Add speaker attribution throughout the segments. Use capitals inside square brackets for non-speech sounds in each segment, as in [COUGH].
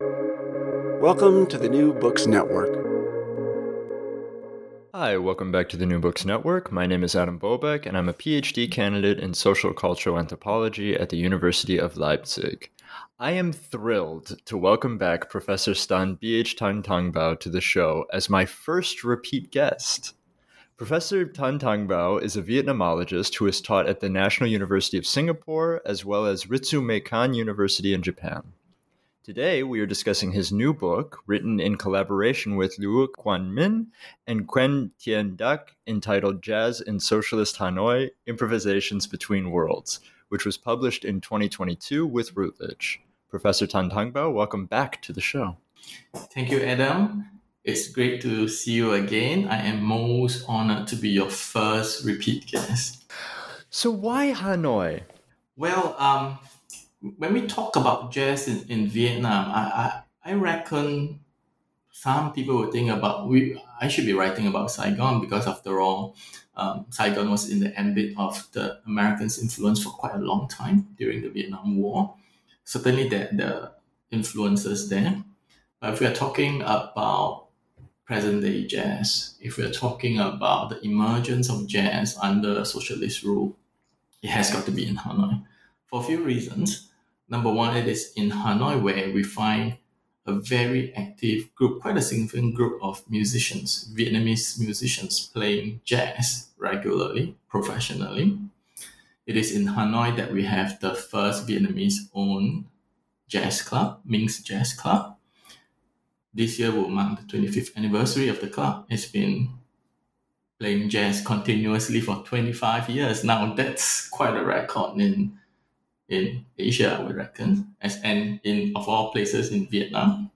Speaker 1: Welcome to the New Books Network.
Speaker 2: Hi, welcome back to the New Books Network. My name is Adam Bobeck, and I'm a PhD candidate in social cultural anthropology at the University of Leipzig. I am thrilled to welcome back Professor Stan B.H. Tan-Tangbau to the show as my first repeat guest. Professor Tan-Tangbau is a Vietnamologist who has taught at the National University of Singapore as well as Ritsumeikan University in Japan. Today, we are discussing his new book, written in collaboration with Liu Quan Minh and Quen Tien Duc, entitled Jazz in Socialist Hanoi Improvisations Between Worlds, which was published in 2022 with Routledge. Professor Tan-Tangbau, welcome back to the show.
Speaker 3: Thank you, Adam. It's great to see you again. I am most honored to be your first repeat guest.
Speaker 2: So, why Hanoi?
Speaker 3: Well, um, when we talk about jazz in, in Vietnam, I, I, I reckon some people would think about we I should be writing about Saigon because after all, um, Saigon was in the ambit of the Americans' influence for quite a long time during the Vietnam War. Certainly, there the influences there. But if we are talking about present day jazz, if we are talking about the emergence of jazz under socialist rule, it has got to be in Hanoi for a few reasons. Number one, it is in Hanoi where we find a very active group, quite a significant group of musicians, Vietnamese musicians playing jazz regularly, professionally. It is in Hanoi that we have the first Vietnamese owned jazz club, Minh's Jazz Club. This year will mark the 25th anniversary of the club. It's been playing jazz continuously for 25 years. Now, that's quite a record in in Asia, I would reckon, as and in of all places in Vietnam.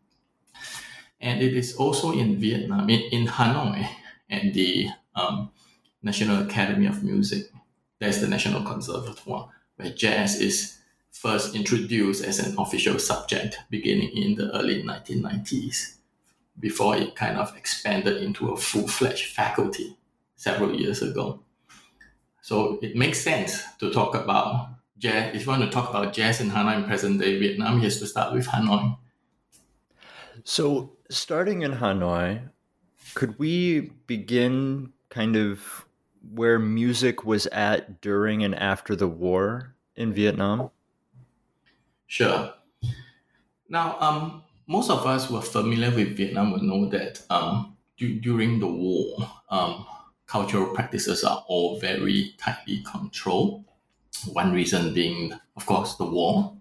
Speaker 3: And it is also in Vietnam, in, in Hanoi, and the um, National Academy of Music. That's the National Conservatoire, where jazz is first introduced as an official subject beginning in the early 1990s, before it kind of expanded into a full fledged faculty several years ago. So it makes sense to talk about jazz, if you want to talk about jazz in Hanoi in present day Vietnam, he has to start with Hanoi.
Speaker 2: So, starting in Hanoi, could we begin kind of where music was at during and after the war in Vietnam?
Speaker 3: Sure. Now, um, most of us who are familiar with Vietnam will know that um, d- during the war, um, cultural practices are all very tightly controlled. One reason being, of course, the war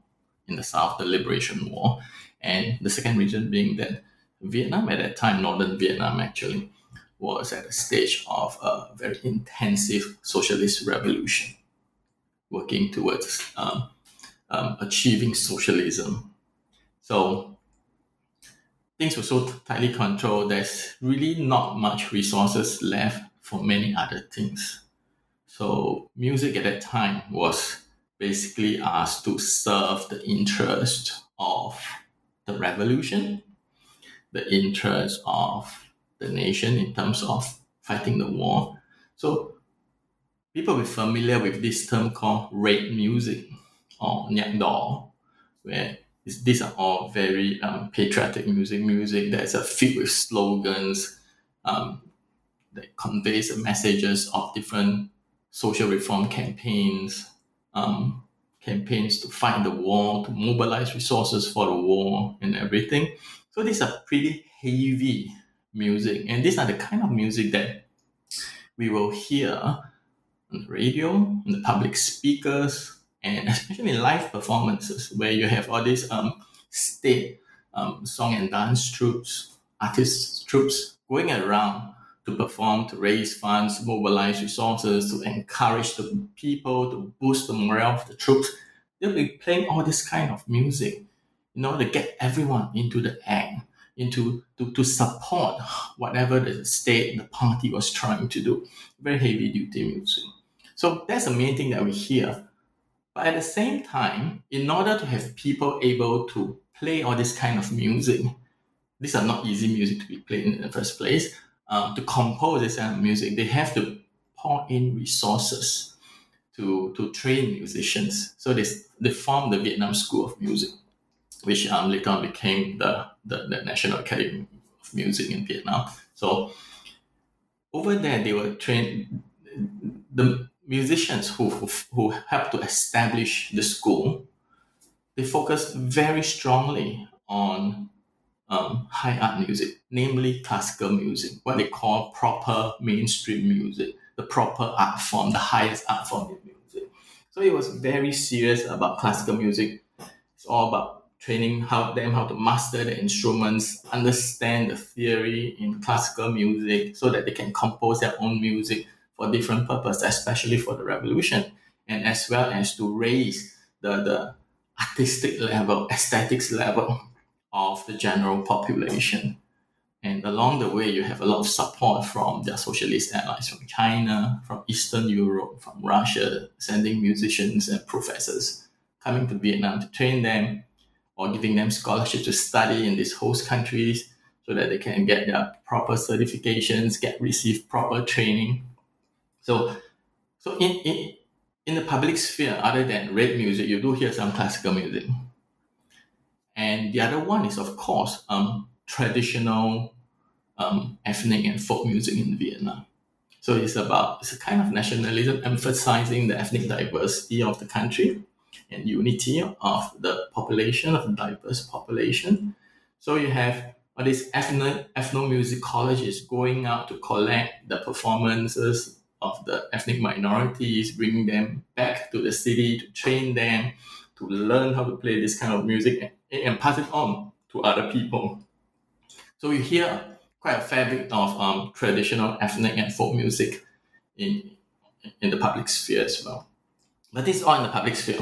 Speaker 3: in the South, the Liberation War. And the second reason being that Vietnam at that time, Northern Vietnam actually, was at a stage of a very intensive socialist revolution, working towards um, um, achieving socialism. So things were so tightly controlled, there's really not much resources left for many other things. So music at that time was basically asked to serve the interest of the revolution, the interest of the nation in terms of fighting the war. So people be familiar with this term called red music or đỏ, where these are all very um, patriotic music, music that's uh, filled with slogans um, that conveys the messages of different social reform campaigns, um, campaigns to fight the war, to mobilize resources for the war and everything. So these are pretty heavy music, and these are the kind of music that we will hear on the radio, on the public speakers, and especially live performances where you have all these um, state um, song and dance troops, artists troops going around to perform, to raise funds, mobilize resources, to encourage the people, to boost the morale of the troops. They'll be playing all this kind of music. in order to get everyone into the act, into to, to support whatever the state, the party was trying to do. Very heavy duty music. So that's the main thing that we hear. But at the same time, in order to have people able to play all this kind of music, these are not easy music to be played in the first place. Um, to compose this kind of music, they have to pour in resources to, to train musicians. So they, they formed the Vietnam School of Music, which um, later on became the, the, the National Academy of Music in Vietnam. So over there, they were trained, the musicians who, who, who helped to establish the school, they focused very strongly on um, high art music, namely classical music, what they call proper mainstream music, the proper art form, the highest art form in music. So it was very serious about classical music. It's all about training how them how to master the instruments, understand the theory in classical music, so that they can compose their own music for different purposes, especially for the revolution, and as well as to raise the, the artistic level, aesthetics level of the general population. And along the way, you have a lot of support from their socialist allies from China, from Eastern Europe, from Russia, sending musicians and professors coming to Vietnam to train them or giving them scholarships to study in these host countries so that they can get their proper certifications, get receive proper training. So, so in, in, in the public sphere, other than red music, you do hear some classical music. And the other one is, of course, um, traditional um, ethnic and folk music in Vietnam. So it's about it's a kind of nationalism emphasizing the ethnic diversity of the country and unity of the population of diverse population. So you have all these ethno ethnomusicologists going out to collect the performances of the ethnic minorities, bringing them back to the city to train them, to learn how to play this kind of music and, pass it on to other people. So you hear quite a fair bit of um, traditional ethnic and folk music in in the public sphere as well. But this is all in the public sphere.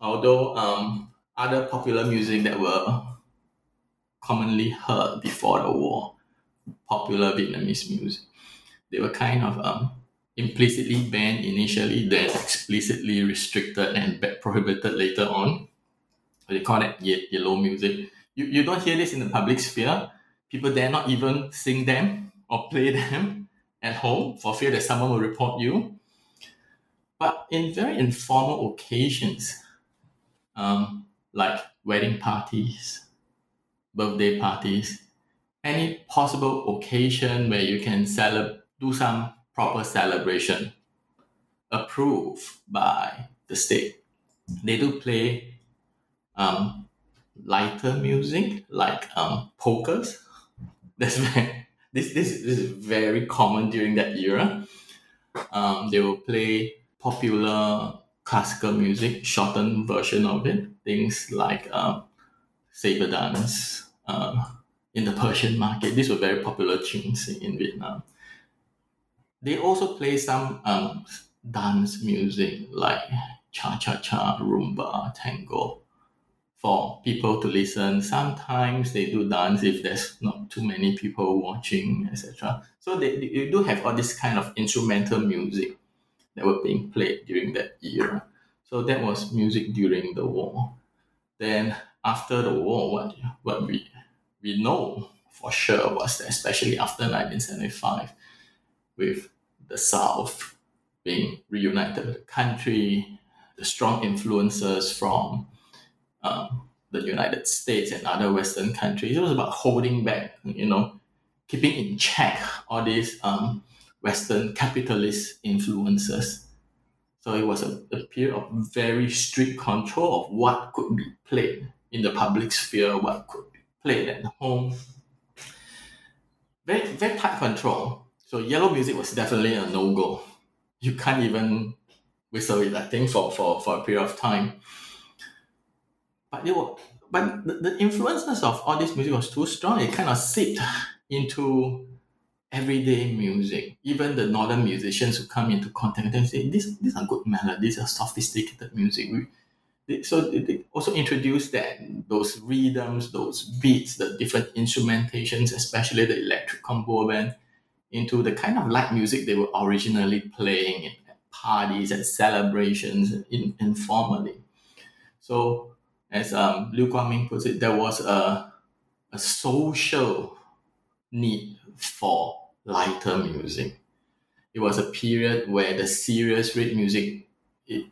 Speaker 3: Although um, other popular music that were commonly heard before the war, popular Vietnamese music, they were kind of um, implicitly banned initially, then explicitly restricted and prohibited later on. They call that yellow music. You, you don't hear this in the public sphere. People dare not even sing them or play [LAUGHS] them at home for fear that someone will report you. But in very informal occasions, um, like wedding parties, birthday parties, any possible occasion where you can celebrate, do some proper celebration approved by the state. They do play um, lighter music like um, polkas. That's [LAUGHS] very, this, this, this is very common during that era. Um, they will play popular classical music, shortened version of it. Things like um, saber dance uh, in the [LAUGHS] Persian market. These were very popular tunes in Vietnam. They also play some um, dance music like cha cha cha, rumba, tango for people to listen. Sometimes they do dance if there's not too many people watching, etc. So they, you do have all this kind of instrumental music that were being played during that era. So that was music during the war. Then after the war, what what we we know for sure was that especially after 1975, with the South being reunited the country, the strong influences from um, the United States and other Western countries. It was about holding back, you know, keeping in check all these um, Western capitalist influences. So it was a, a period of very strict control of what could be played in the public sphere, what could be played at home. Very, very tight control. So yellow music was definitely a no go. You can't even whistle it, I think, for, for, for a period of time. But it was, but the, the influences of all this music was too strong. It kind of seeped into everyday music. Even the northern musicians who come into contact with them say, these, these are good melodies, are sophisticated music. We, they, so they also introduced that those rhythms, those beats, the different instrumentations, especially the electric combo band, into the kind of light music they were originally playing at parties and celebrations in, informally. So, as um, Liu Guangming puts it, there was a, a social need for lighter music. It was a period where the serious red music it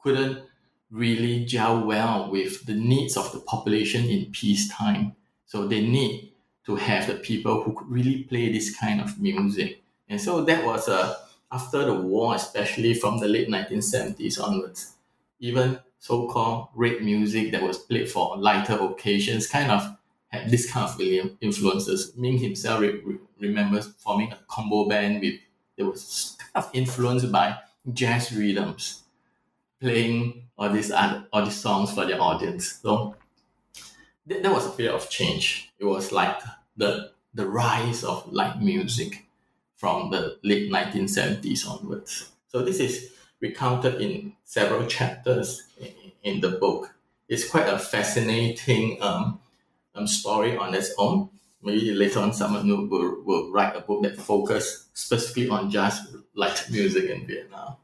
Speaker 3: couldn't really gel well with the needs of the population in peacetime. So they need to have the people who could really play this kind of music. And so that was a after the war, especially from the late 1970s onwards, even so-called red music that was played for lighter occasions kind of had this kind of influences. Minh himself re- re- remembers forming a combo band with that was kind of influenced by jazz rhythms, playing all these other, all these songs for the audience. So th- that was a period of change. It was like the the rise of light music from the late 1970s onwards. So this is recounted in several chapters in, the book. It's quite a fascinating um, um, story on its own. Maybe later on someone will, will, will write a book that focuses specifically on just light music in Vietnam.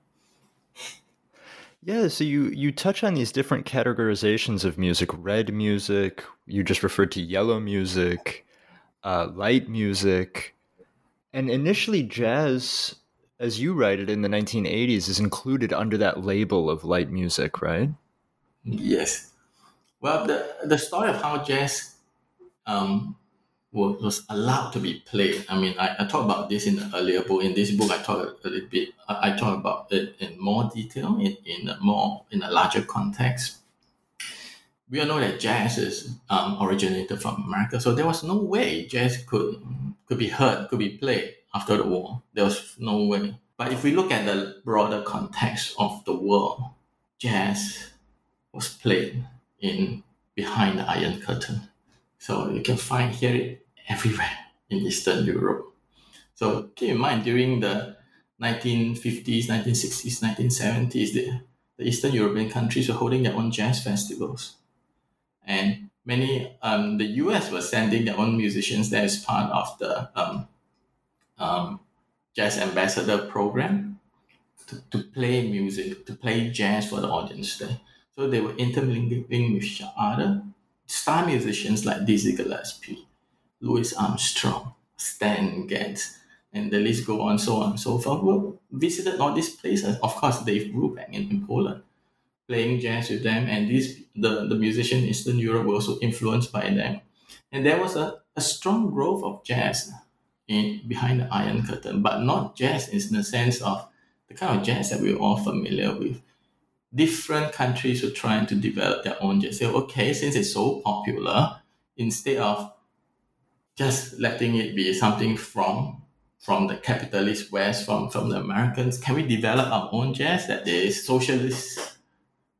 Speaker 2: Yeah, so you you touch on these different categorizations of music: red music. You just referred to yellow music, uh, light music, and initially jazz, as you write it in the 1980s, is included under that label of light music, right?
Speaker 3: Yes. Well, the the story of how jazz um, was, was allowed to be played. I mean, I, I talked about this in the earlier book. In this book, I talk a, little bit. I, I talk about it in more detail, in, in a more in a larger context. We all know that jazz is um, originated from America, so there was no way jazz could could be heard, could be played after the war. There was no way. But if we look at the broader context of the world, jazz was played in behind the Iron Curtain. So you can find hear it everywhere in Eastern Europe. So keep in mind during the 1950s, 1960s, 1970s, the, the Eastern European countries were holding their own jazz festivals. And many, um, the US was sending their own musicians there as part of the um, um, Jazz Ambassador program to, to play music, to play jazz for the audience there. So they were intermingling with each other. Star musicians like Dizzy Gillespie, Louis Armstrong, Stan Getz, and the list go on, so on and so forth, visited all these places. Of course, Dave Brubeck in, in Poland, playing jazz with them, and these the, the musician in Eastern Europe were also influenced by them. And there was a, a strong growth of jazz in behind the Iron Curtain, but not jazz in the sense of the kind of jazz that we're all familiar with. Different countries were trying to develop their own jazz. So, okay, since it's so popular, instead of just letting it be something from from the capitalist West, from, from the Americans, can we develop our own jazz that is socialist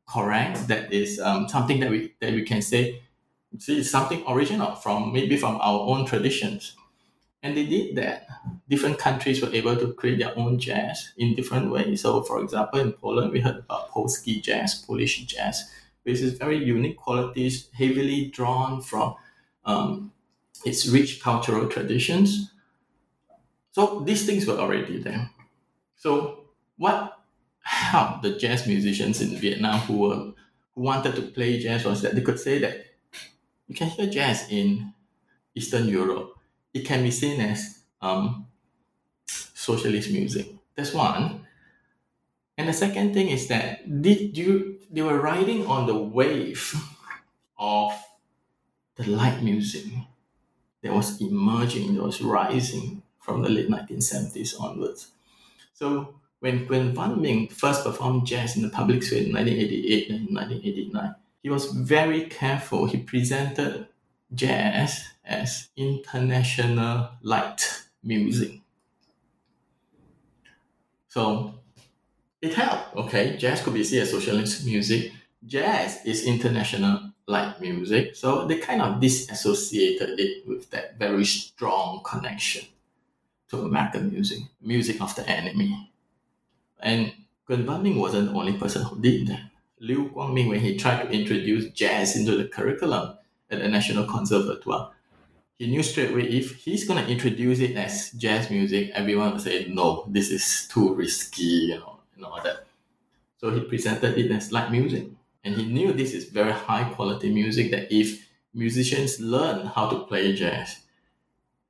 Speaker 3: correct, that is um, something that we that we can say see something original from maybe from our own traditions. And they did that. Different countries were able to create their own jazz in different ways. So, for example, in Poland, we heard about Polski jazz, Polish jazz, which is very unique qualities, heavily drawn from um, its rich cultural traditions. So these things were already there. So what helped the jazz musicians in Vietnam who were who wanted to play jazz was that they could say that you can hear jazz in Eastern Europe. It can be seen as um, socialist music. That's one. And the second thing is that did you they were riding on the wave of the light music that was emerging, that was rising from the late 1970s onwards. So when Quyen Van Minh first performed jazz in the public sphere in 1988 and 1989, he was very careful. He presented jazz as international light music. So it helped. Okay, jazz could be seen as socialist music. Jazz is international light music. So they kind of disassociated it with that very strong connection to American music, music of the enemy. And Gwen Van wasn't the only person who did that. Liu Guangming when he tried to introduce jazz into the curriculum at the National Conservatoire. He knew straight away if he's to introduce it as jazz music, everyone would say, no, this is too risky, you know, and all that. So he presented it as light music. And he knew this is very high quality music that if musicians learn how to play jazz,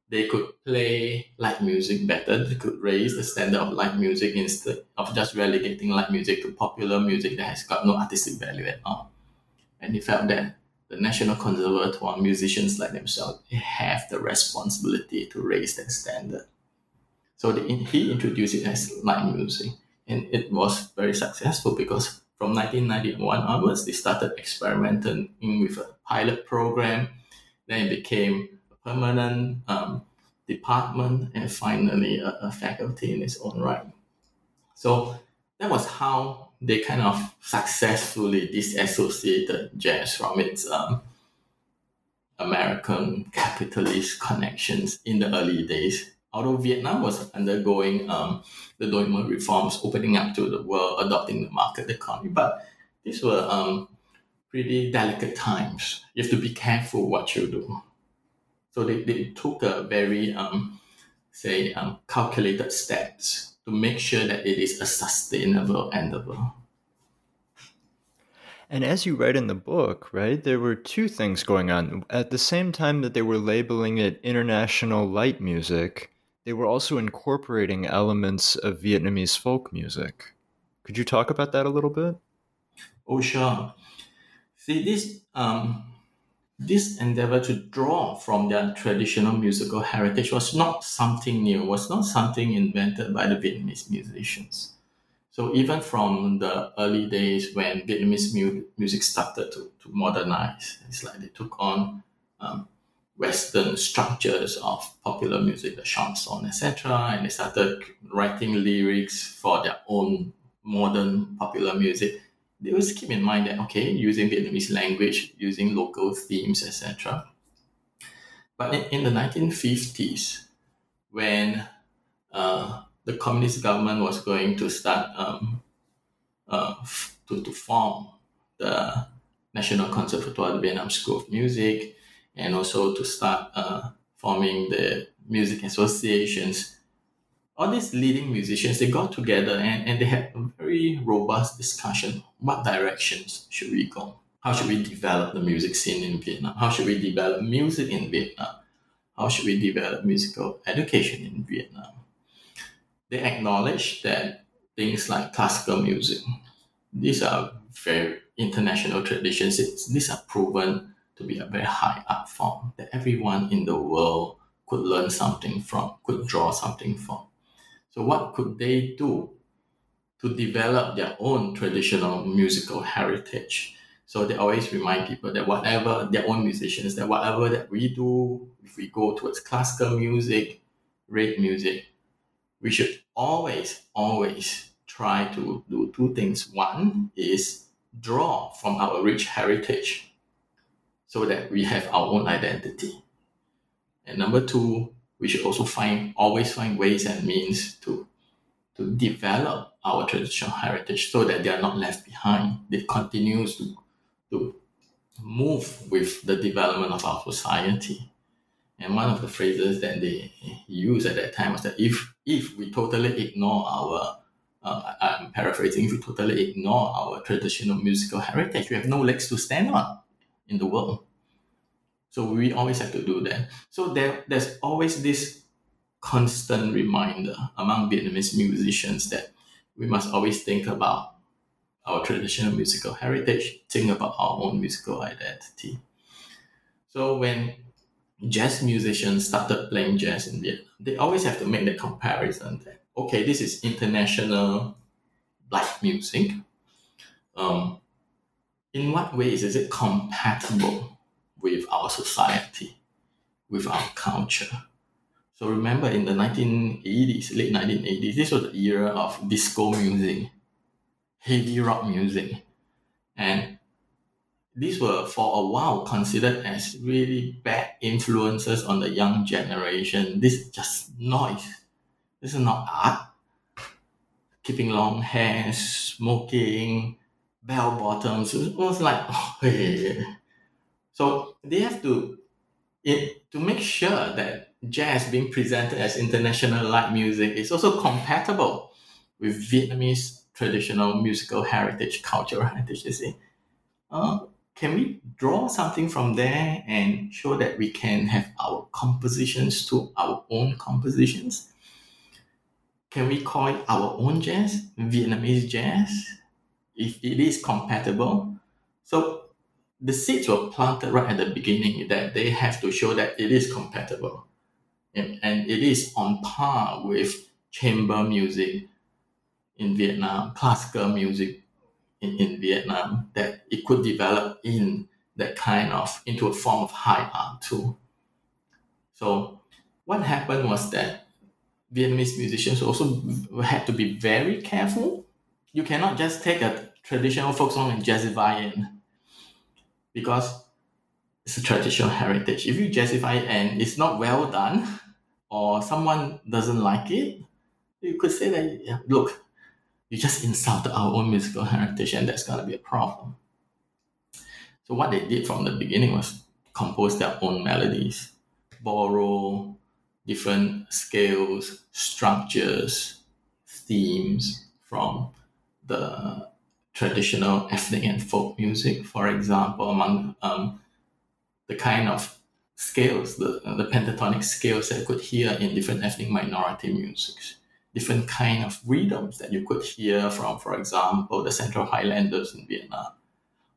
Speaker 3: they could play light music better. They could raise the standard of light music instead of just relegating light music to popular music that has got no artistic value at all. And he felt that the National Conservatoire musicians like themselves have the responsibility to raise that standard. So the, he introduced it as light music, and it was very successful because from 1991 onwards, they started experimenting with a pilot program. Then it became a permanent um, department and finally a, a faculty in its own right. So that was how they kind of successfully disassociated jazz from its um, American capitalist connections in the early days. Although Vietnam was undergoing um, the Doi Moi reforms, opening up to the world, adopting the market economy, but these were um, pretty delicate times. You have to be careful what you do. So they, they took a very, um, say, um, calculated steps to make sure that it is a sustainable endeavor.
Speaker 2: And as you write in the book, right, there were two things going on. At the same time that they were labeling it international light music, they were also incorporating elements of Vietnamese folk music. Could you talk about that a little bit?
Speaker 3: Oh, sure. See, this um, this endeavor to draw from their traditional musical heritage was not something new, was not something invented by the Vietnamese musicians. So even from the early days when Vietnamese mu- music started to, to modernize, it's like they took on um, Western structures of popular music, the chanson, etc., and they started writing lyrics for their own modern popular music. They always keep in mind that okay, using Vietnamese language, using local themes, etc. But in, in the 1950s, when uh, the communist government was going to start um, uh, to, to form the National Conservatoire de Vietnam School of Music and also to start uh, forming the music associations. All these leading musicians, they got together and, and they had very robust discussion. What directions should we go? How should we develop the music scene in Vietnam? How should we develop music in Vietnam? How should we develop musical education in Vietnam? they acknowledge that things like classical music, these are very international traditions. It's, these are proven to be a very high art form that everyone in the world could learn something from, could draw something from. So, what could they do to develop their own traditional musical heritage? So they always remind people that whatever their own musicians, that whatever that we do, if we go towards classical music, red music, we should always, always try to do two things. One is draw from our rich heritage so that we have our own identity. And number two, we should also find always find ways and means to to develop our traditional heritage so that they are not left behind. It continues to, to move with the development of our society. And one of the phrases that they used at that time was that if if we totally ignore our uh, I'm paraphrasing, if we totally ignore our traditional musical heritage, we have no legs to stand on in the world. So we always have to do that. So there, there's always this constant reminder among Vietnamese musicians that we must always think about our traditional musical heritage, think about our own musical identity. So when jazz musicians started playing jazz in Vietnam, they always have to make the comparison that okay, this is international light music. Um, in what ways is it compatible with our society, with our culture? So remember in the 1980s, late 1980s, this was the era of disco music, heavy rock music. And these were for a while considered as really bad influences on the young generation. This is just noise. This is not art. Keeping long hair, smoking, bell bottoms. It was like, [LAUGHS] oh, hey. So they have to, it, to make sure that jazz being presented as international light music is also compatible with Vietnamese traditional musical heritage, cultural heritage, you see. Uh, can we draw something from there and show that we can have our compositions to our own compositions? Can we call it our own jazz, Vietnamese jazz, if it is compatible? So the seeds were planted right at the beginning that they have to show that it is compatible and, and it is on par with chamber music in Vietnam, classical music in, in Vietnam, that it could develop in that kind of into a form of high art too. So what happened was that Vietnamese musicians also had to be very careful. You cannot just take a traditional folk song and jazzify it because it's a traditional heritage. If you jazzify it and it's not well done or someone doesn't like it, you could say that, look, you just insulted our own musical heritage and that's going to be a problem. So what they did from the beginning was compose their own melodies, borrow different scales, structures, themes from the traditional ethnic and folk music. For example, among um, the kind of scales, the, the pentatonic scales that you could hear in different ethnic minority musics different kind of rhythms that you could hear from, for example, the Central Highlanders in Vietnam,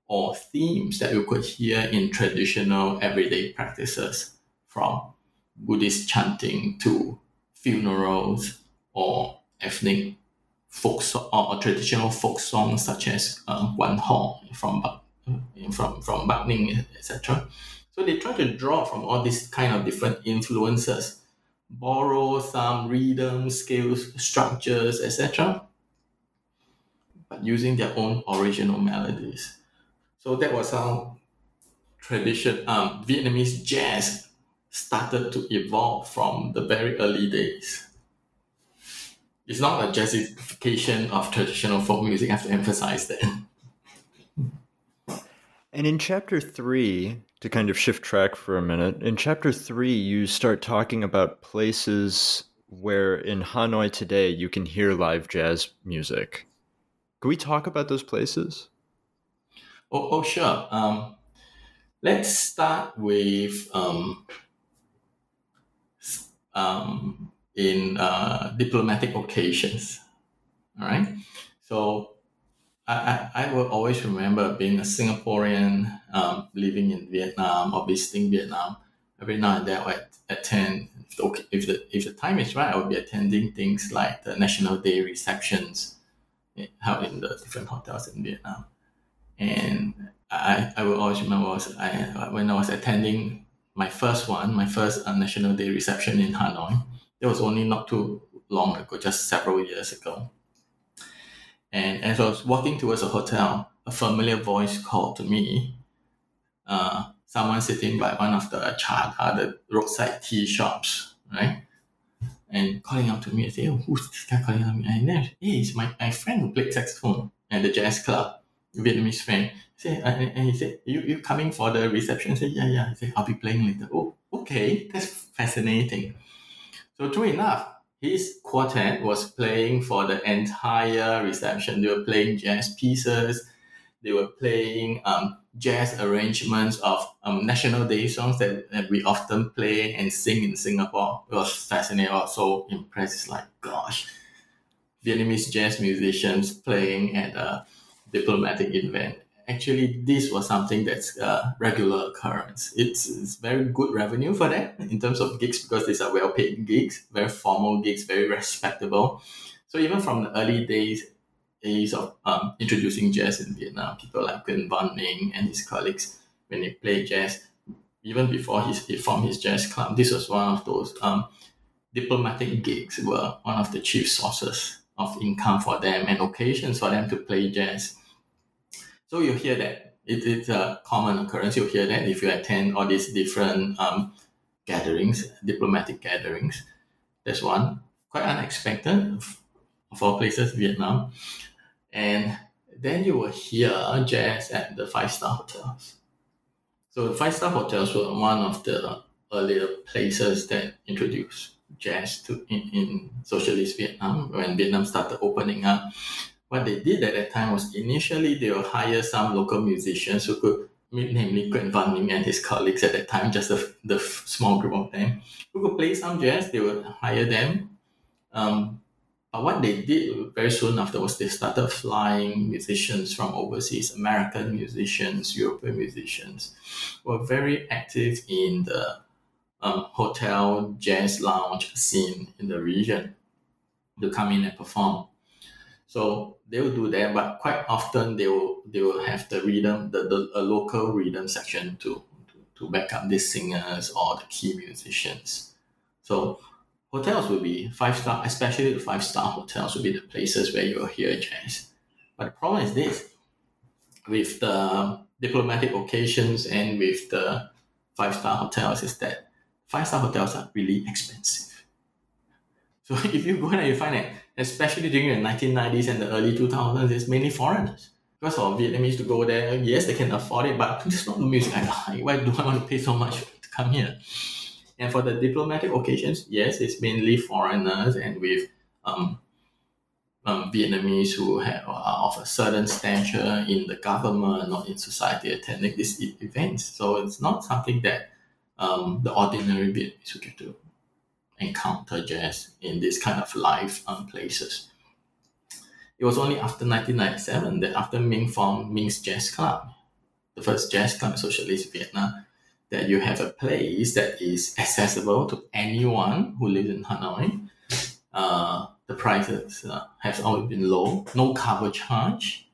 Speaker 3: or themes that you could hear in traditional everyday practices from Buddhist chanting to funerals or ethnic folk so- or traditional folk songs such as uh, Quan Ho from from from Bắc etc. So they try to draw from all these kind of different influences borrow some rhythm, scales, structures, etc., but using their own original melodies. So that was how tradition, um, Vietnamese jazz started to evolve from the very early days. It's not a jazzification of traditional folk music, I have to emphasize that.
Speaker 2: And in chapter three, to kind of shift track for a minute, in chapter three, you start talking about places where in Hanoi today you can hear live jazz music. Can we talk about those places?
Speaker 3: Oh, oh sure. Um, let's start with um, um, in uh, diplomatic occasions. All right. So I, I, will always remember being a Singaporean um, living in Vietnam or visiting Vietnam. Every now and then I attend, if, if, the, if the time is right, I would be attending things like the National Day receptions held in the different hotels in Vietnam. And I, I will always remember was I, when I was attending my first one, my first uh, National Day reception in Hanoi, it was only not too long ago, just several years ago. And as I was walking towards the hotel, a familiar voice called to me. Uh, someone sitting by one of the cha the roadside tea shops, right? And calling out to me, I say, oh, who's this guy calling out to me? And then, hey, it's my, my friend who played saxophone at the jazz club, Vietnamese friend. Say, and, he said, you, you coming for the reception? I yeah, yeah. He said, I'll be playing later. Oh, okay, that's fascinating. So true enough, his quartet was playing for the entire reception. They were playing jazz pieces. They were playing um, jazz arrangements of um, National Day songs that, that we often play and sing in Singapore. It was fascinating. I was so impressed. It's like, gosh, Vietnamese jazz musicians playing at a diplomatic event actually this was something that's a regular occurrence. It's, it's very good revenue for them in terms of gigs because these are well paid gigs, very formal gigs, very respectable. So even from the early days days of um, introducing jazz in Vietnam, people like Nguyen Van Ninh and his colleagues, when they play jazz, even before his, he formed his jazz club, this was one of those um, diplomatic gigs were one of the chief sources of income for them and occasions for them to play jazz. So you hear that. It, it's a common occurrence. You hear that if you attend all these different um, gatherings, diplomatic gatherings. That's one. Quite unexpected of all places, Vietnam. And then you will hear jazz at the five star hotels. So the five star hotels were one of the earlier places that introduced jazz to in, in socialist Vietnam when Vietnam started opening up. What they did at that time was initially they will hire some local musicians who could namely Nguyễn Văn Minh and his colleagues at that time, just the, the small group of them, who could play some jazz, they would hire them. Um, but what they did very soon afterwards, they started flying musicians from overseas, American musicians, European musicians, who were very active in the um, hotel jazz lounge scene in the region to come in and perform. So they will do that, but quite often they will they will have the rhythm, the, the a local rhythm section to, to to back up these singers or the key musicians. So hotels will be five star, especially the five star hotels will be the places where you will hear jazz. But the problem is this with the diplomatic occasions and with the five star hotels is that five star hotels are really expensive. So [LAUGHS] if you go there, you find that especially during the 1990s and the early 2000s, it's mainly foreigners. Because for Vietnamese to go there, yes, they can afford it, but it's not the music I like. Why do I want to pay so much to come here? And for the diplomatic occasions, yes, it's mainly foreigners and with um, um, Vietnamese who have, are of a certain stature in the government or in society attending these events. So it's not something that um, the ordinary Vietnamese would get to encounter jazz in this kind of live um, places. It was only after 1997 that after Minh formed Minh's Jazz Club, the first jazz club in socialist Vietnam, that you have a place that is accessible to anyone who lives in Hanoi. Uh, the prices uh, have always been low, no cover charge,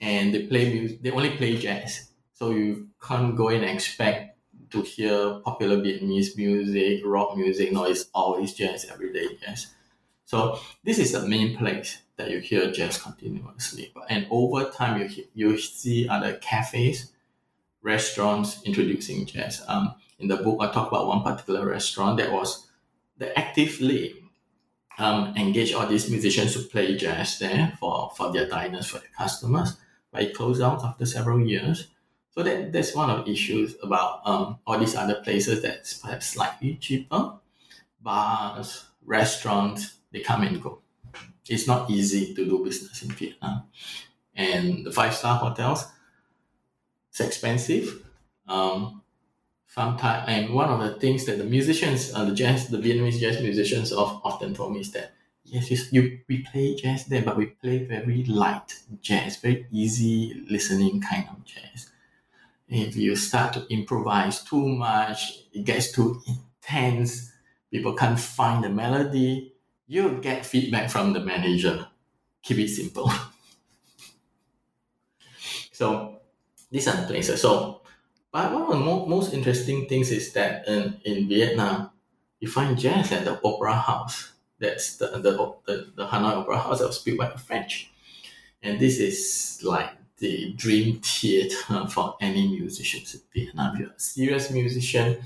Speaker 3: and they play music. They only play jazz, so you can't go in and expect to hear popular Vietnamese music, rock music. No, it's always jazz every day jazz. So this is the main place that you hear jazz continuously. And over time, you you see other cafes, restaurants introducing jazz. Um, in the book, I talk about one particular restaurant that was that actively um, engage all these musicians to play jazz there for, for their diners, for their customers. But it closed down after several years. So that, that's one of the issues about um, all these other places that's perhaps slightly cheaper. Bars, restaurants, they come and go. It's not easy to do business in Vietnam. And the five star hotels, it's expensive. Um, sometimes, and one of the things that the musicians, uh, the jazz, the Vietnamese jazz musicians of, often told me is that yes, you, you, we play jazz there, but we play very light jazz, very easy listening kind of jazz if you start to improvise too much, it gets too intense, people can't find the melody, you get feedback from the manager. Keep it simple. [LAUGHS] so these are the places. So, but one of the mo- most interesting things is that in, in Vietnam, you find jazz at the opera house. That's the, the, the, the Hanoi Opera House that was built by French. And this is like the dream theater [LAUGHS] for any musicians in Vietnam. If you're a serious musician,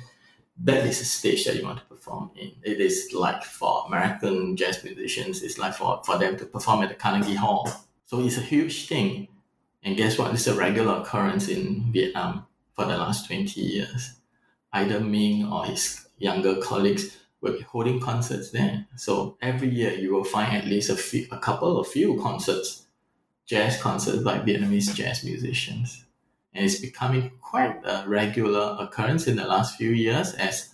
Speaker 3: that is a stage that you want to perform in. It is like for American jazz musicians, it's like for, for them to perform at the Carnegie Hall. So it's a huge thing. And guess what? It's a regular occurrence in Vietnam for the last 20 years. Either Minh or his younger colleagues will be holding concerts there. So every year you will find at least a, few, a couple of few concerts jazz concerts by Vietnamese jazz musicians. And it's becoming quite a regular occurrence in the last few years as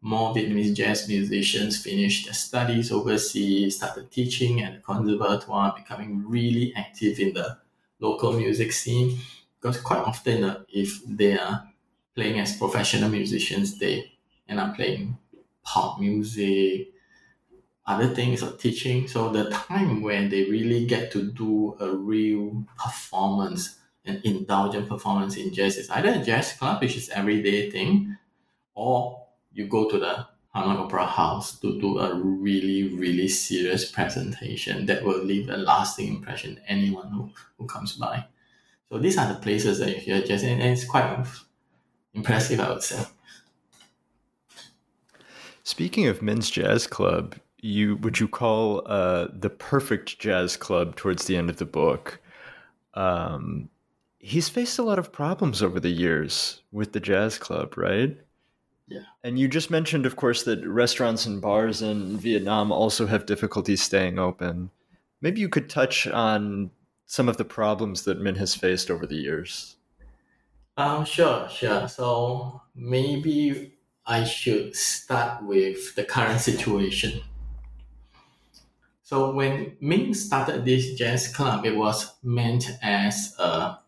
Speaker 3: more Vietnamese jazz musicians finish their studies overseas, started teaching at the conservatoire, becoming really active in the local music scene. Because quite often, uh, if they are playing as professional musicians, they end up playing pop music, other things of teaching. So the time when they really get to do a real performance, an indulgent performance in jazz is either a jazz club, which is everyday thing, or you go to the Hanoi Opera House to do a really, really serious presentation that will leave a lasting impression to anyone who, who comes by. So these are the places that you hear jazz, and, and it's quite impressive, I would say.
Speaker 2: Speaking of Minh's Jazz Club, you would you call uh, the perfect jazz club towards the end of the book. um, he's faced a lot of problems over the years with the jazz club, right?
Speaker 3: Yeah.
Speaker 2: And you just mentioned, of course, that restaurants and bars in Vietnam also have difficulty staying open. Maybe you could touch on some of the problems that Minh has faced over the years.
Speaker 3: Um, sure, sure. So maybe I should start with the current situation. So when Minh started this jazz club, it was meant as a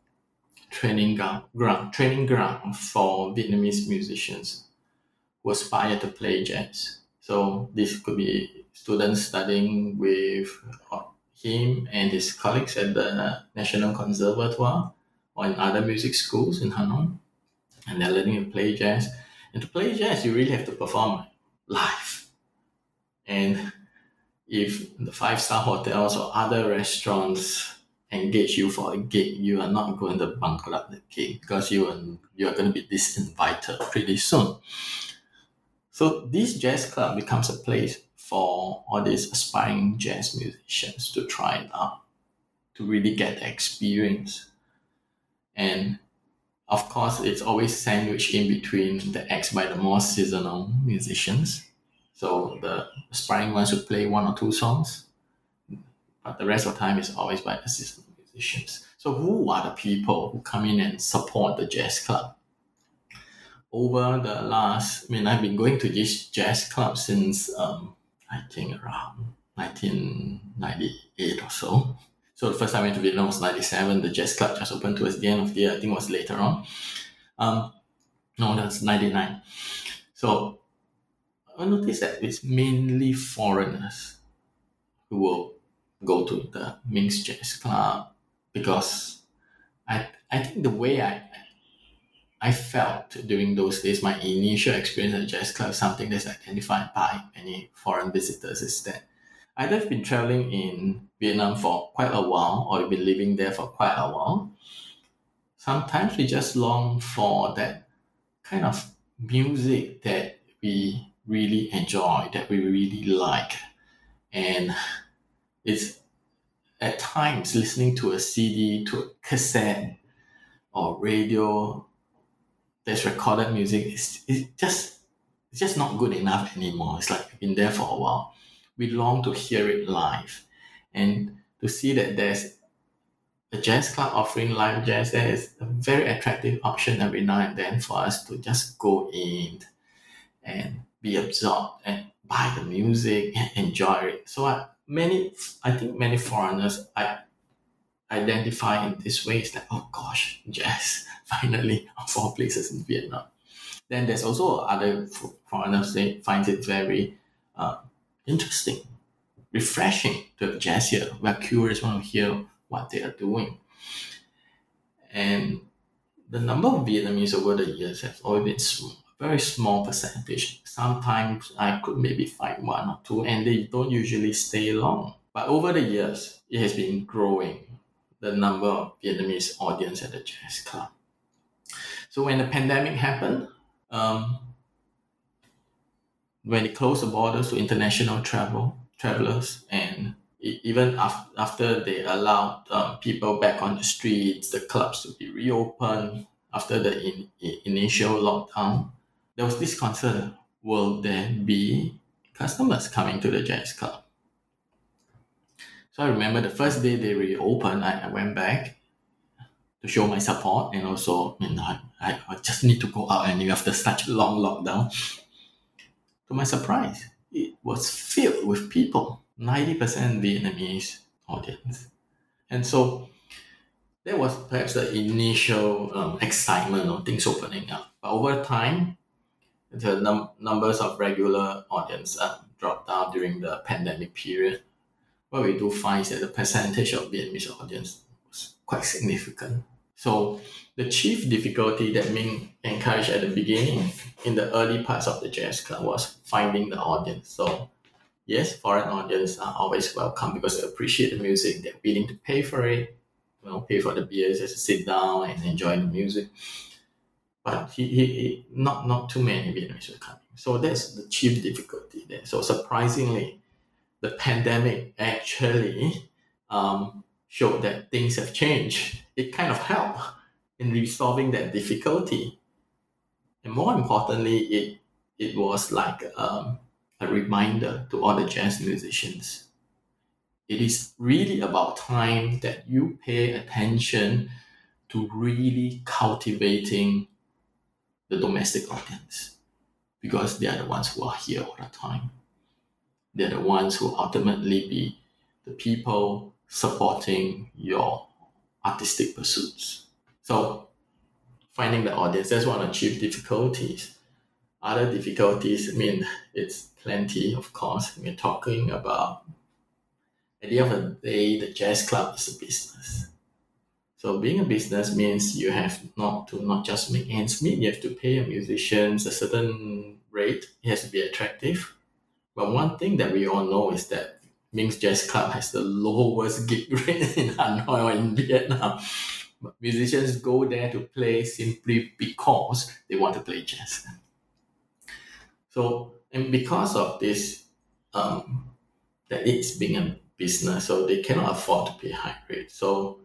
Speaker 3: training ground, training ground for Vietnamese musicians who aspire to play jazz. So this could be students studying with uh, him and his colleagues at the National Conservatoire or in other music schools in Hanoi. And they're learning to play jazz. And to play jazz, you really have to perform live. And if the five star hotels or other restaurants engage you for a gig, you are not going to bankrupt the gig because you are, you are going to be disinvited pretty soon. So this jazz club becomes a place for all these aspiring jazz musicians to try it out, to really get the experience. And of course, it's always sandwiched in between the acts by the more seasonal musicians. So the aspiring ones would play one or two songs, but the rest of the time is always by assistant musicians. So who are the people who come in and support the jazz club? Over the last, I mean, I've been going to this jazz club since um, I think around 1998 or so. So the first time I went to Vietnam was 97. The jazz club just opened towards the end of the year. I think it was later on. Um, no, that's 99. So I noticed that it's mainly foreigners who will go to the Minh's Jazz Club because I, I think the way I, I felt during those days, my initial experience at jazz club, something that's identified by many foreign visitors, is that either have been traveling in Vietnam for quite a while or been living there for quite a while. Sometimes we just long for that kind of music that we really enjoy, that we really like. And it's at times listening to a CD, to a cassette or radio that's recorded music is it's just it's just not good enough anymore. It's like been there for a while we long to hear it live and to see that there's a jazz club offering live jazz there is a very attractive option every now and then for us to just go in and be absorbed and buy the music and enjoy it so I, many i think many foreigners i identify in this way is that oh gosh jazz [LAUGHS] finally of all places in vietnam then there's also other foreigners they find it very uh, interesting, refreshing to have jazz here. We're curious, want to hear what they are doing. And the number of Vietnamese over the years has always been very small percentage. Sometimes I could maybe find one or two, and they don't usually stay long. But over the years, it has been growing the number of Vietnamese audience at the jazz club. So when the pandemic happened, um, when they closed the borders to international travel travelers and even af- after they allowed um, people back on the streets, the clubs to be reopened after the in initial lockdown, there was this concern: will there be customers coming to the jazz club? So I remember the first day they reopened, I, I went back to show my support and also, you know, I, I just need to go out and you after such a long lockdown. To my surprise, it was filled with people, 90% Vietnamese audience. And so that was perhaps the initial um, excitement of things opening up. But over time, the num- numbers of regular audience um, dropped down during the pandemic period. What we do find is that the percentage of Vietnamese audience was quite significant. So the chief difficulty that Minh encouraged at the beginning in the early parts of the jazz club was finding the audience. So yes, foreign audience are always welcome because they appreciate the music. They're willing to pay for it, you know, pay for the beers, just sit down and enjoy the music. But he, he, he not not too many Vietnamese were coming. So that's the chief difficulty there. So surprisingly, the pandemic actually um, showed that things have changed, it kind of helped in resolving that difficulty. And more importantly, it it was like um, a reminder to all the jazz musicians. It is really about time that you pay attention to really cultivating the domestic audience because they are the ones who are here all the time. They're the ones who ultimately be the people supporting your artistic pursuits. So finding the audience, that's one of the chief difficulties. Other difficulties, I mean, it's plenty, of course. We're talking about at the end of the day, the jazz club is a business. So being a business means you have not to not just make ends meet, you have to pay your musicians a certain rate. It has to be attractive. But one thing that we all know is that Minh's Jazz Club has the lowest gig [LAUGHS] rate in Hanoi or in Vietnam. But musicians go there to play simply because they want to play jazz. So, and because of this, um, that it's being a business, so they cannot afford to pay high rate. So,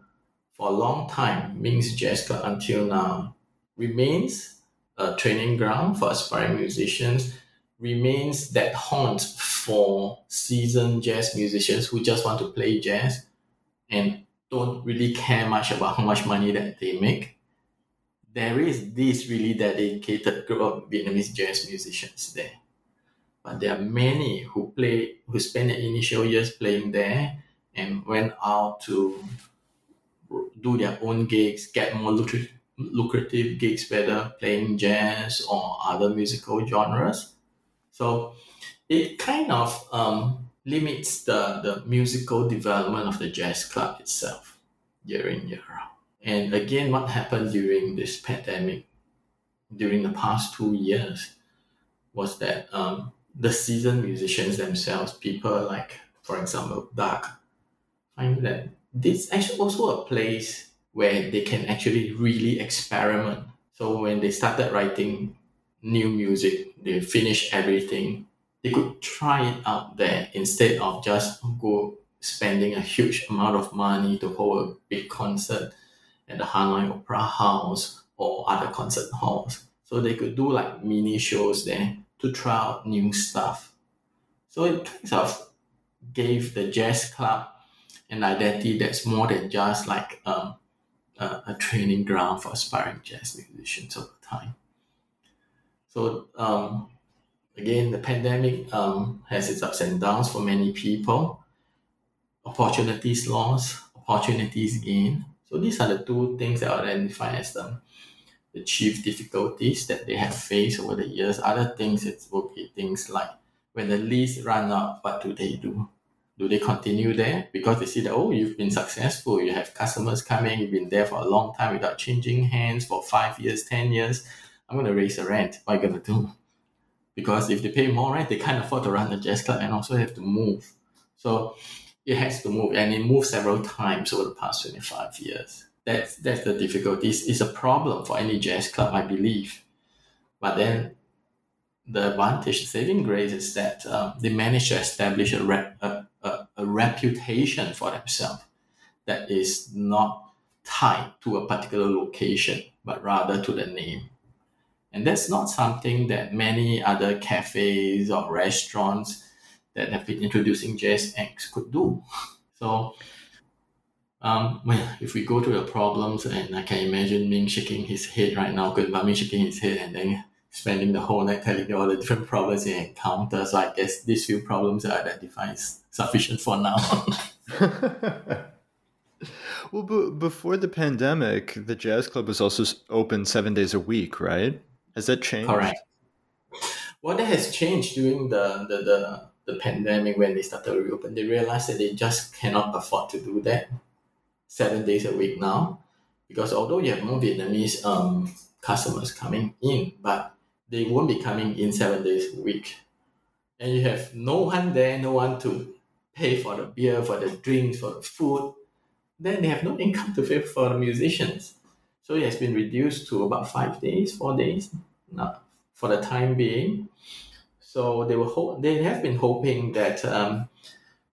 Speaker 3: for a long time, Minh's Jazz Club until now remains a training ground for aspiring musicians, remains that haunt for seasoned jazz musicians who just want to play jazz and don't really care much about how much money that they make. There is this really dedicated group of Vietnamese jazz musicians there. But there are many who play who spend the initial years playing there and went out to do their own gigs, get more lucrative, lucrative gigs, whether playing jazz or other musical genres. So it kind of um, limits the, the musical development of the jazz club itself year in, year out. And again, what happened during this pandemic, during the past two years, was that um, the seasoned musicians themselves, people like, for example, Doug, find that this actually also a place where they can actually really experiment. So when they started writing new music, they finish everything. They could try it out there instead of just go spending a huge amount of money to hold a big concert at the Hanoi Opera House or other concert halls. So they could do like mini shows there to try out new stuff. So it kind of gave the jazz club an identity that's more than just like um, a, a, training ground for aspiring jazz musicians over time. So um, again, the pandemic um, has its ups and downs for many people. Opportunities lost, opportunities gained. So these are the two things that I identify as the, the chief difficulties that they have faced over the years. Other things it will be things like when the lease run out, what do they do? Do they continue there? Because they see that oh you've been successful you have customers coming you've been there for a long time without changing hands for five years ten years. I'm going to raise the rent. What are you going to do? Because if they pay more rent they can't afford to run the jazz club and also have to move. So it has to move and it moved several times over the past 25 years. That's that's the difficulty. It's, it's a problem for any jazz club i believe. But then the advantage saving grace is that um, they managed to establish a, rep, a, a, reputation for themselves that is not tied to a particular location, but rather to the name. And that's not something that many other cafes or restaurants that have been introducing jazz acts could do. [LAUGHS] So, um, if we go to the problems, and I can imagine Minh shaking his head right now, but Minh shaking his head and then spending the whole night telling you all the different problems you encounter. So I guess these few problems are identified sufficient for now. [LAUGHS]
Speaker 2: well, b- before the pandemic, the jazz club was also open seven days a week, right? Has that changed?
Speaker 3: Correct. What that has changed during the, the, the, the pandemic when they started to reopen, they realized that they just cannot afford to do that seven days a week now. Because although you have more Vietnamese um, customers coming in, but they won't be coming in seven days a week. And you have no one there, no one to pay for the beer, for the drinks, for the food. Then they have no income to pay for the musicians. So it has been reduced to about five days, four days now for the time being. So they were ho- they have been hoping that um,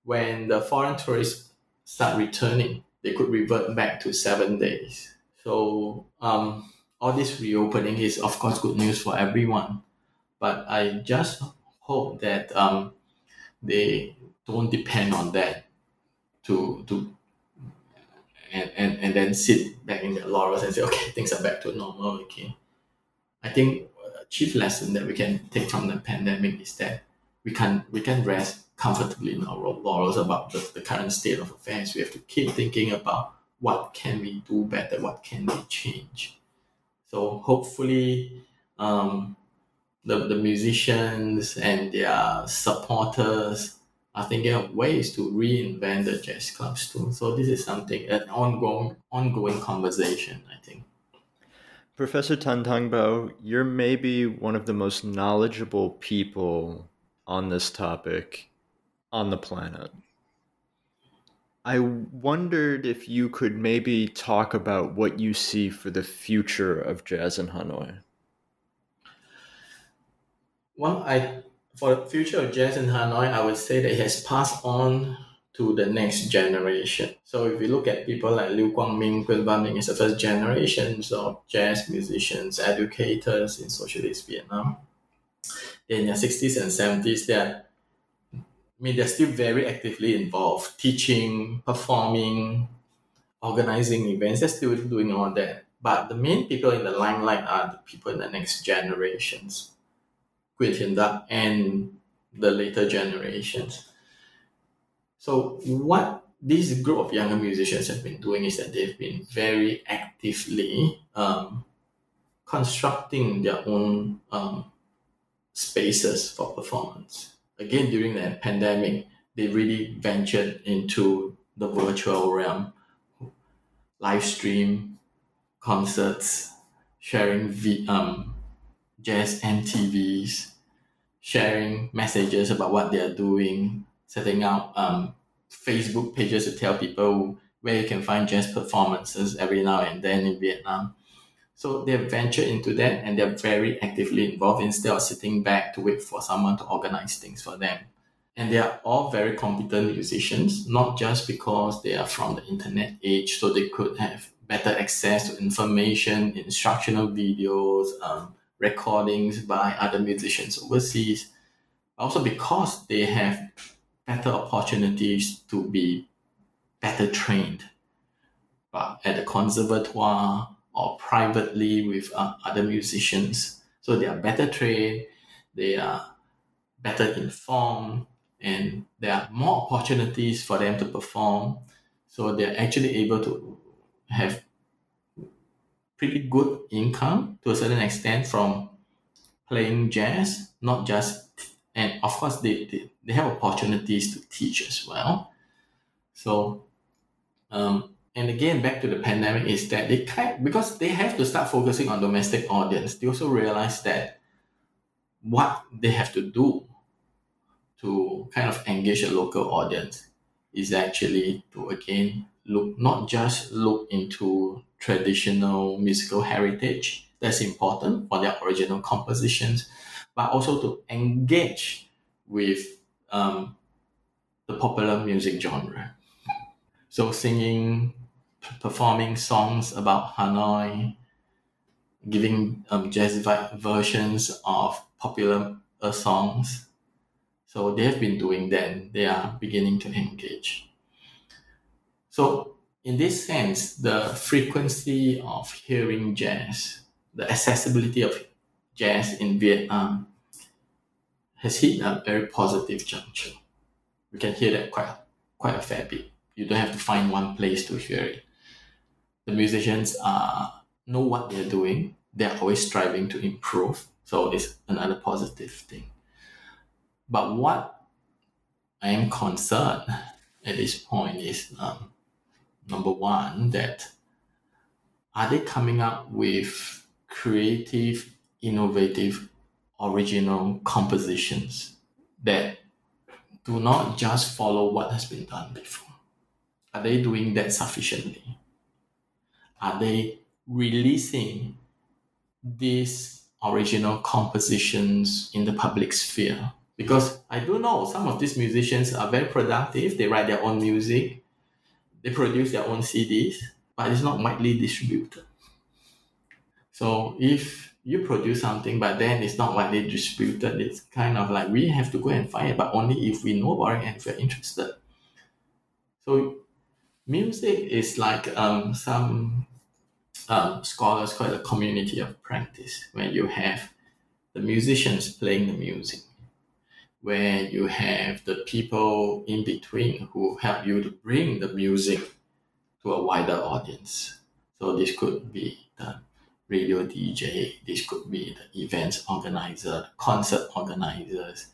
Speaker 3: when the foreign tourists start returning, they could revert back to seven days. So um, all this reopening is of course good news for everyone, but I just hope that um, they don't depend on that to to and, and, and then sit back in their laurels and say, okay, things are back to normal again. I think a chief lesson that we can take from the pandemic is that we can we can rest comfortably in our laurels about the, the current state of affairs. We have to keep thinking about what can we do better, what can we change. So hopefully, um, the, the musicians and their supporters are thinking of ways to reinvent the jazz clubs too. So this is something an ongoing ongoing conversation, I think.
Speaker 2: Professor Tan-Tangbau, you're maybe one of the most knowledgeable people on this topic on the planet. I wondered if you could maybe talk about what you see for the future of jazz in Hanoi.
Speaker 3: Well, I for the future of jazz in Hanoi, I would say that it has passed on to the next generation. So if you look at people like Liu Guangming, Gwen Ban is the first generations of jazz musicians, educators in socialist Vietnam. In their 60s and 70s, they're I mean, they're still very actively involved, teaching, performing, organizing events. They're still doing all that. But the main people in the limelight are the people in the next generations, Gui Tiandak and the later generations. So what this group of younger musicians have been doing is that they've been very actively um, constructing their own um, spaces for performance again during the pandemic, they really ventured into the virtual realm, live stream concerts, sharing v, um, jazz MTVs, sharing messages about what they are doing, setting up um, Facebook pages to tell people where you can find jazz performances every now and then in Vietnam. So they venture into that and they're very actively involved instead of sitting back to wait for someone to organize things for them. And they are all very competent musicians, not just because they are from the internet age, so they could have better access to information, instructional videos, um, recordings by other musicians overseas, also because they have better opportunities to be better trained but at the conservatoire or privately with uh, other musicians. So they are better trained, they are better informed, and there are more opportunities for them to perform. So they're actually able to have pretty good income to a certain extent from playing jazz, not just, and of course, they, they, they have opportunities to teach as well. So um, and again back to the pandemic is that they kind because they have to start focusing on domestic audience. They also realize that what they have to do to kind of engage a local audience is actually to again look not just look into traditional musical heritage that's important for their original compositions but also to engage with um, the popular music genre. So singing performing songs about Hanoi, giving um, jazzified versions of popular uh, songs. So they have been doing that. They are beginning to engage. So in this sense, the frequency of hearing jazz, the accessibility of jazz in Vietnam has hit a very positive juncture. We can hear that quite quite a fair bit. You don't have to find one place to hear it the musicians are know what they're doing. They're always striving to improve. So it's another positive thing. But what I am concerned at this point is um, number one that are they coming up with creative, innovative, original compositions that do not just follow what has been done before? Are they doing that sufficiently? Are they releasing these original compositions in the public sphere? Because I do know some of these musicians are very productive. They write their own music. they produce their own CDs, but it's not widely distributed. So if you produce something, but then it's not widely distributed, it's kind of like we have to go and find it, but only if we know about it and if we're interested. So music is like um, some um, scholars call it a community of practice, where you have the musicians playing the music, where you have the people in between who help you to bring the music to a wider audience. So this could be the radio DJ, this could be the events organizer, concert organizers,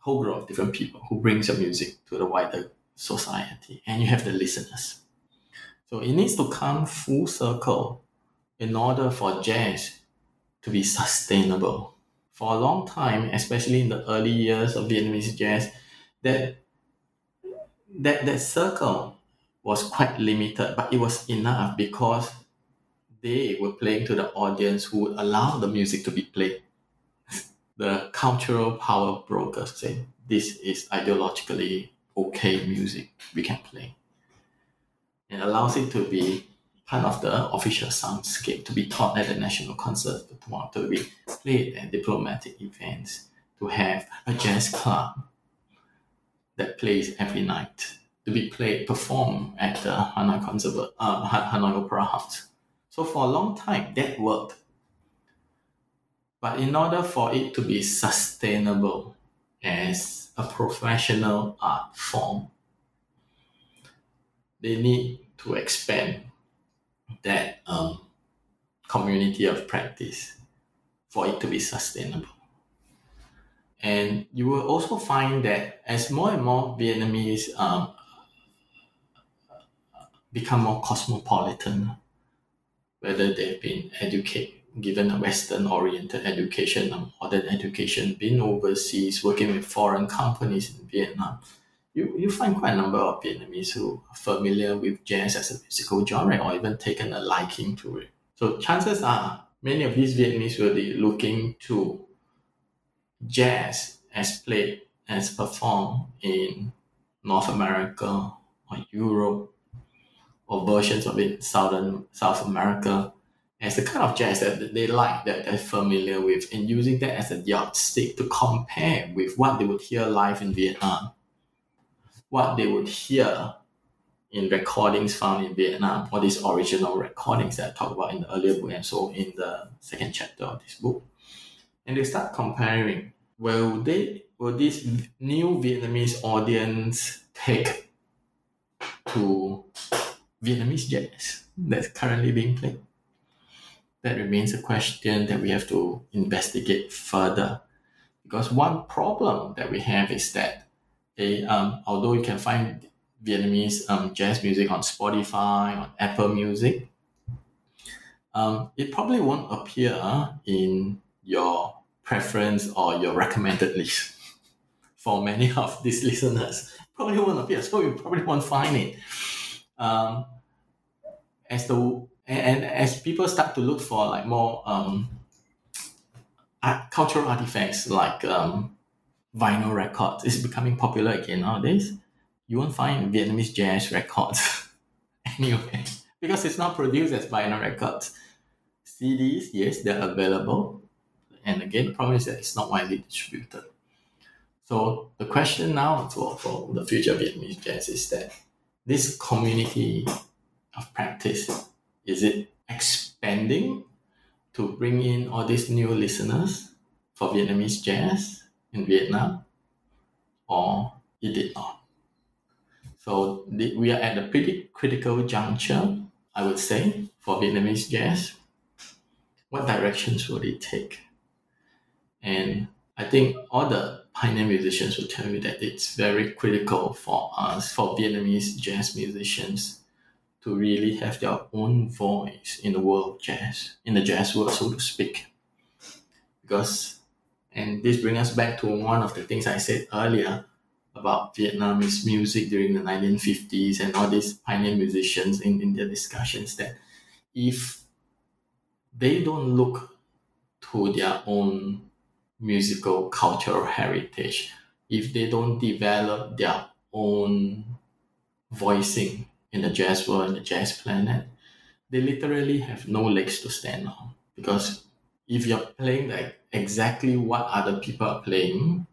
Speaker 3: whole group of different people who brings your music to the wider society. And you have the listeners. So it needs to come full circle in order for jazz to be sustainable. For a long time, especially in the early years of Vietnamese jazz, that that that circle was quite limited, but it was enough because they were playing to the audience who would allow the music to be played. [LAUGHS] the cultural power brokers say this is ideologically okay music we can play. It allows it to be part of the official soundscape to be taught at the national concerts, to be played at diplomatic events, to have a jazz club that plays every night, to be played, performed at the Hanoi Conserva- uh, Hanoi Opera House. So for a long time, that worked. But in order for it to be sustainable as a professional art form, they need to expand that um, community of practice for it to be sustainable. And you will also find that as more and more Vietnamese um, become more cosmopolitan, whether they've been educated, given a Western oriented education, a modern education, been overseas, working with foreign companies in Vietnam, you, you find quite a number of Vietnamese who are familiar with jazz as a musical genre or even taken a liking to it. So chances are many of these Vietnamese will be looking to jazz as played, as performed in North America or Europe or versions of it Southern South America as the kind of jazz that they like, that they're familiar with, and using that as a yardstick to compare with what they would hear live in Vietnam what they would hear in recordings found in Vietnam, or these original recordings that I talked about in the earlier book and so in the second chapter of this book. And they start comparing, will they will this new Vietnamese audience take to Vietnamese jazz that's currently being played? That remains a question that we have to investigate further. Because one problem that we have is that Okay, um, although you can find Vietnamese um, jazz music on Spotify, on Apple Music, um, it probably won't appear in your preference or your recommended list [LAUGHS] for many [LAUGHS] of these listeners. Probably won't appear, so you probably won't find it. Um, as the and, as people start to look for like more um, art, cultural artifacts like um, vinyl records. It's becoming popular again nowadays. You won't find Vietnamese jazz records [LAUGHS] anyway because it's not produced as vinyl records. CDs, yes, they're available. And again, the problem is that it's not widely distributed. So the question now for, for the future Vietnamese jazz is that this community of practice, is it expanding to bring in all these new listeners for Vietnamese jazz? In Vietnam, or it did not. So we are at a pretty critical juncture, I would say, for Vietnamese jazz. What directions will it take? And I think all the pioneer musicians will tell you that it's very critical for us, for Vietnamese jazz musicians, to really have their own voice in the world jazz, in the jazz world, so to speak. Because and this brings us back to one of the things I said earlier about Vietnamese music during the 1950s and all these pioneer musicians in, in their discussions that if they don't look to their own musical cultural heritage, if they don't develop their own voicing in the jazz world and the jazz planet, they literally have no legs to stand on. Because if you're playing like exactly what other people are playing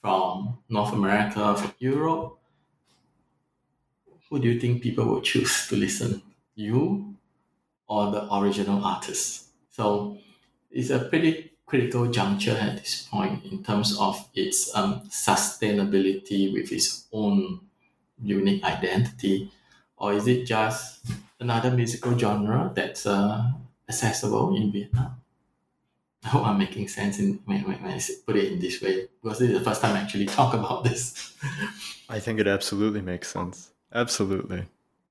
Speaker 3: from North America, from Europe, who do you think people will choose to listen? You or the original artist? So it's a pretty critical juncture at this point in terms of its um, sustainability with its own unique identity, or is it just another musical genre that's uh, accessible in Vietnam? [LAUGHS] I hope I'm making sense in, when, when I put it in this way because this is the first time I actually talk about this. [LAUGHS]
Speaker 2: I think it absolutely makes sense. Absolutely.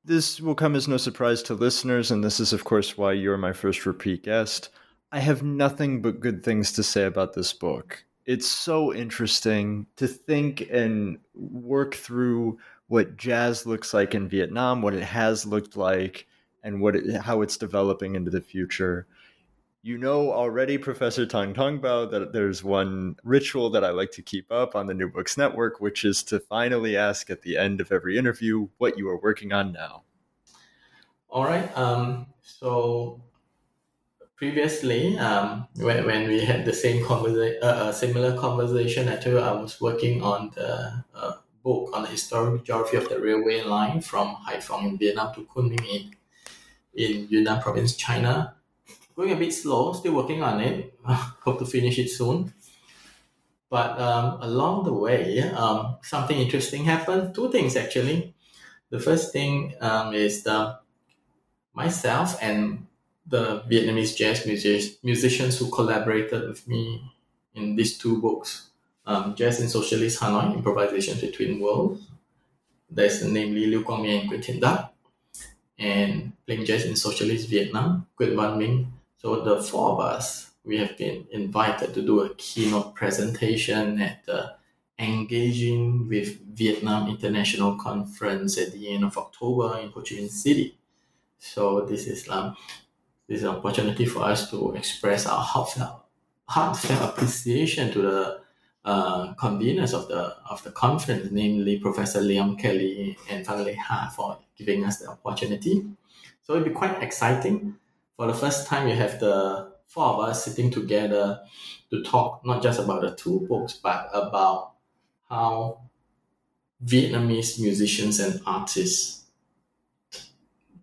Speaker 2: This will come as no surprise to listeners, and this is, of course, why you're my first repeat guest. I have nothing but good things to say about this book. It's so interesting to think and work through what jazz looks like in Vietnam, what it has looked like, and what it, how it's developing into the future. You know already, Professor Tan-Tangbau, that there's one ritual that I like to keep up on the New Books Network, which is to finally ask at the end of every interview what you are working on now.
Speaker 3: All right. Um, so previously, um, when, when we had the same conversation, uh, uh, similar conversation, I told you I was working on the uh, book on the historic geography of the railway line from Haiphong in Vietnam to Kunming in, in Yunnan province, China. Going a bit slow, still working on it. [LAUGHS] Hope to finish it soon. But um, along the way, um, something interesting happened. Two things actually. The first thing um, is the myself and the Vietnamese jazz music- musicians who collaborated with me in these two books, um, Jazz in Socialist Hanoi, Improvisation Between Worlds. There's namely Liu Quang and Thien Duc, and Playing Jazz in Socialist Vietnam, Quyen Van Minh. So the four of us, we have been invited to do a keynote presentation at the Engaging with Vietnam International Conference at the end of October in Ho Chi Minh City. So this is um, this is an opportunity for us to express our heartfelt, heartfelt appreciation to the uh, conveners of the of the conference, namely Professor Liam Kelley and Van Le Ha, for giving us the opportunity. So it'll be quite exciting. For the first time, you have the four of us sitting together to talk not just about the two books, but about how Vietnamese musicians and artists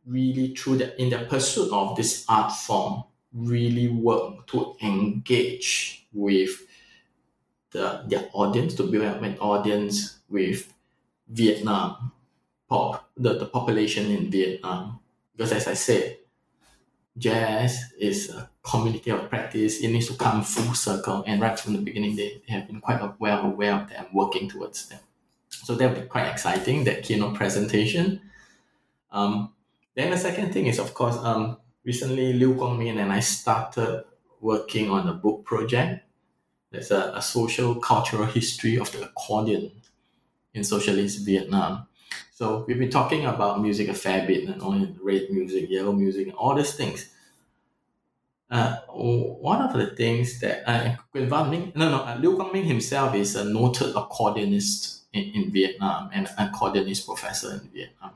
Speaker 3: really through the in their pursuit of this art form really work to engage with the their audience to build up an audience with Vietnam pop the, the population in Vietnam. Because as I said jazz is a community of practice it needs to come full circle and right from the beginning they, they have been quite well aware of that and working towards them so that would be quite exciting that keynote presentation um, then the second thing is, of course, um, recently Liu Guangmin and I started working on a book project. There's a, a social cultural history of the accordion in socialist Vietnam. So we've been talking about music a fair bit, and only red music, yellow music, all these things. Uh, one of the things that uh, Minh, no, no, uh, Liu Guangmin himself is a noted accordionist in, in Vietnam and an accordionist professor in Vietnam.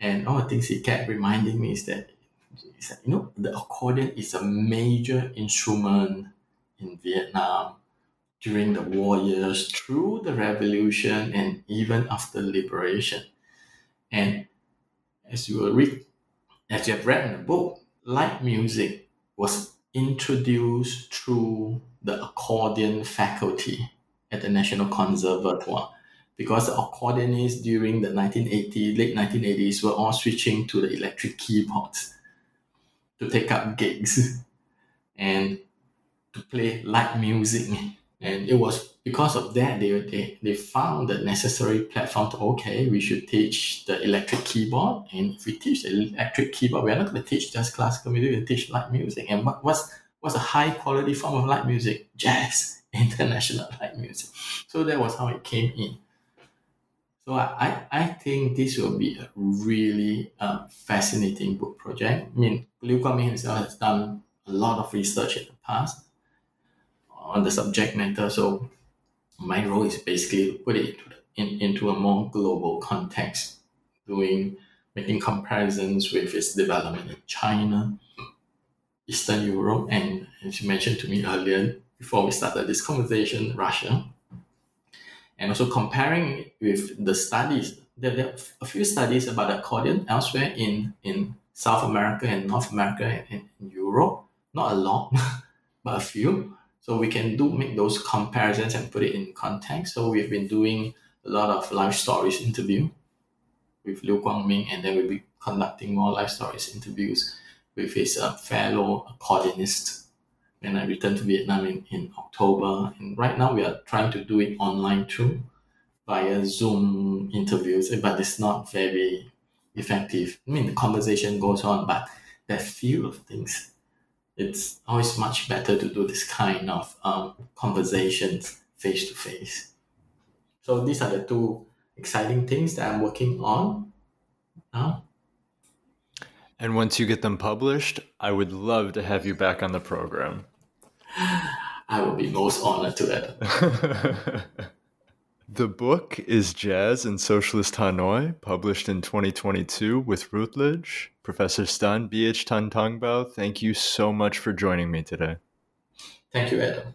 Speaker 3: And all the things he kept reminding me is that, is that, you know, the accordion is a major instrument in Vietnam during the war years, through the revolution, and even after liberation. And as you will read, as you have read in the book, light music was introduced through the accordion faculty at the National Conservatoire because the accordionists during the 1980s, late 1980s were all switching to the electric keyboards to take up gigs [LAUGHS] and to play light music. And it was because of that they, they, they found the necessary platform to okay, we should teach the electric keyboard. And if we teach the electric keyboard, we're not going to teach just classical music, we teach light music. And what, what's what's a high quality form of light music? Jazz, [LAUGHS] international light music. So that was how it came in. So I, I think this will be a really uh, fascinating book project. I mean, Liu Guangmin himself has done a lot of research in the past on the subject matter. So my role is basically to put it in, into a more global context doing making comparisons with its development in China, Eastern Europe, and as you mentioned to me earlier before we started this conversation, Russia. And also comparing with the studies. There, there are a few studies about accordion elsewhere in, in South America and North America and in Europe. Not a lot, [LAUGHS] but a few. So we can do make those comparisons and put it in context. So we've been doing a lot of life stories interview with Liu Guangming, and then we'll be conducting more life stories interviews with his uh, fellow accordionist when I returned to Vietnam in, in October. And right now we are trying to do it online too via Zoom interviews, but it's not very effective. I mean, the conversation goes on, but that feel of things, it's always much better to do this kind of um, conversations face to face. So these are the two exciting things that I'm working on now.
Speaker 2: And once you get them published, I would love to have you back on the program. [SIGHS]
Speaker 3: I will be most honored to that. [LAUGHS]
Speaker 2: the book is Jazz in Socialist Hanoi, published in 2022 with Routledge. Professor Stan B.H. Tan-Tangbau, thank you so much for joining me today.
Speaker 3: Thank you, Adam.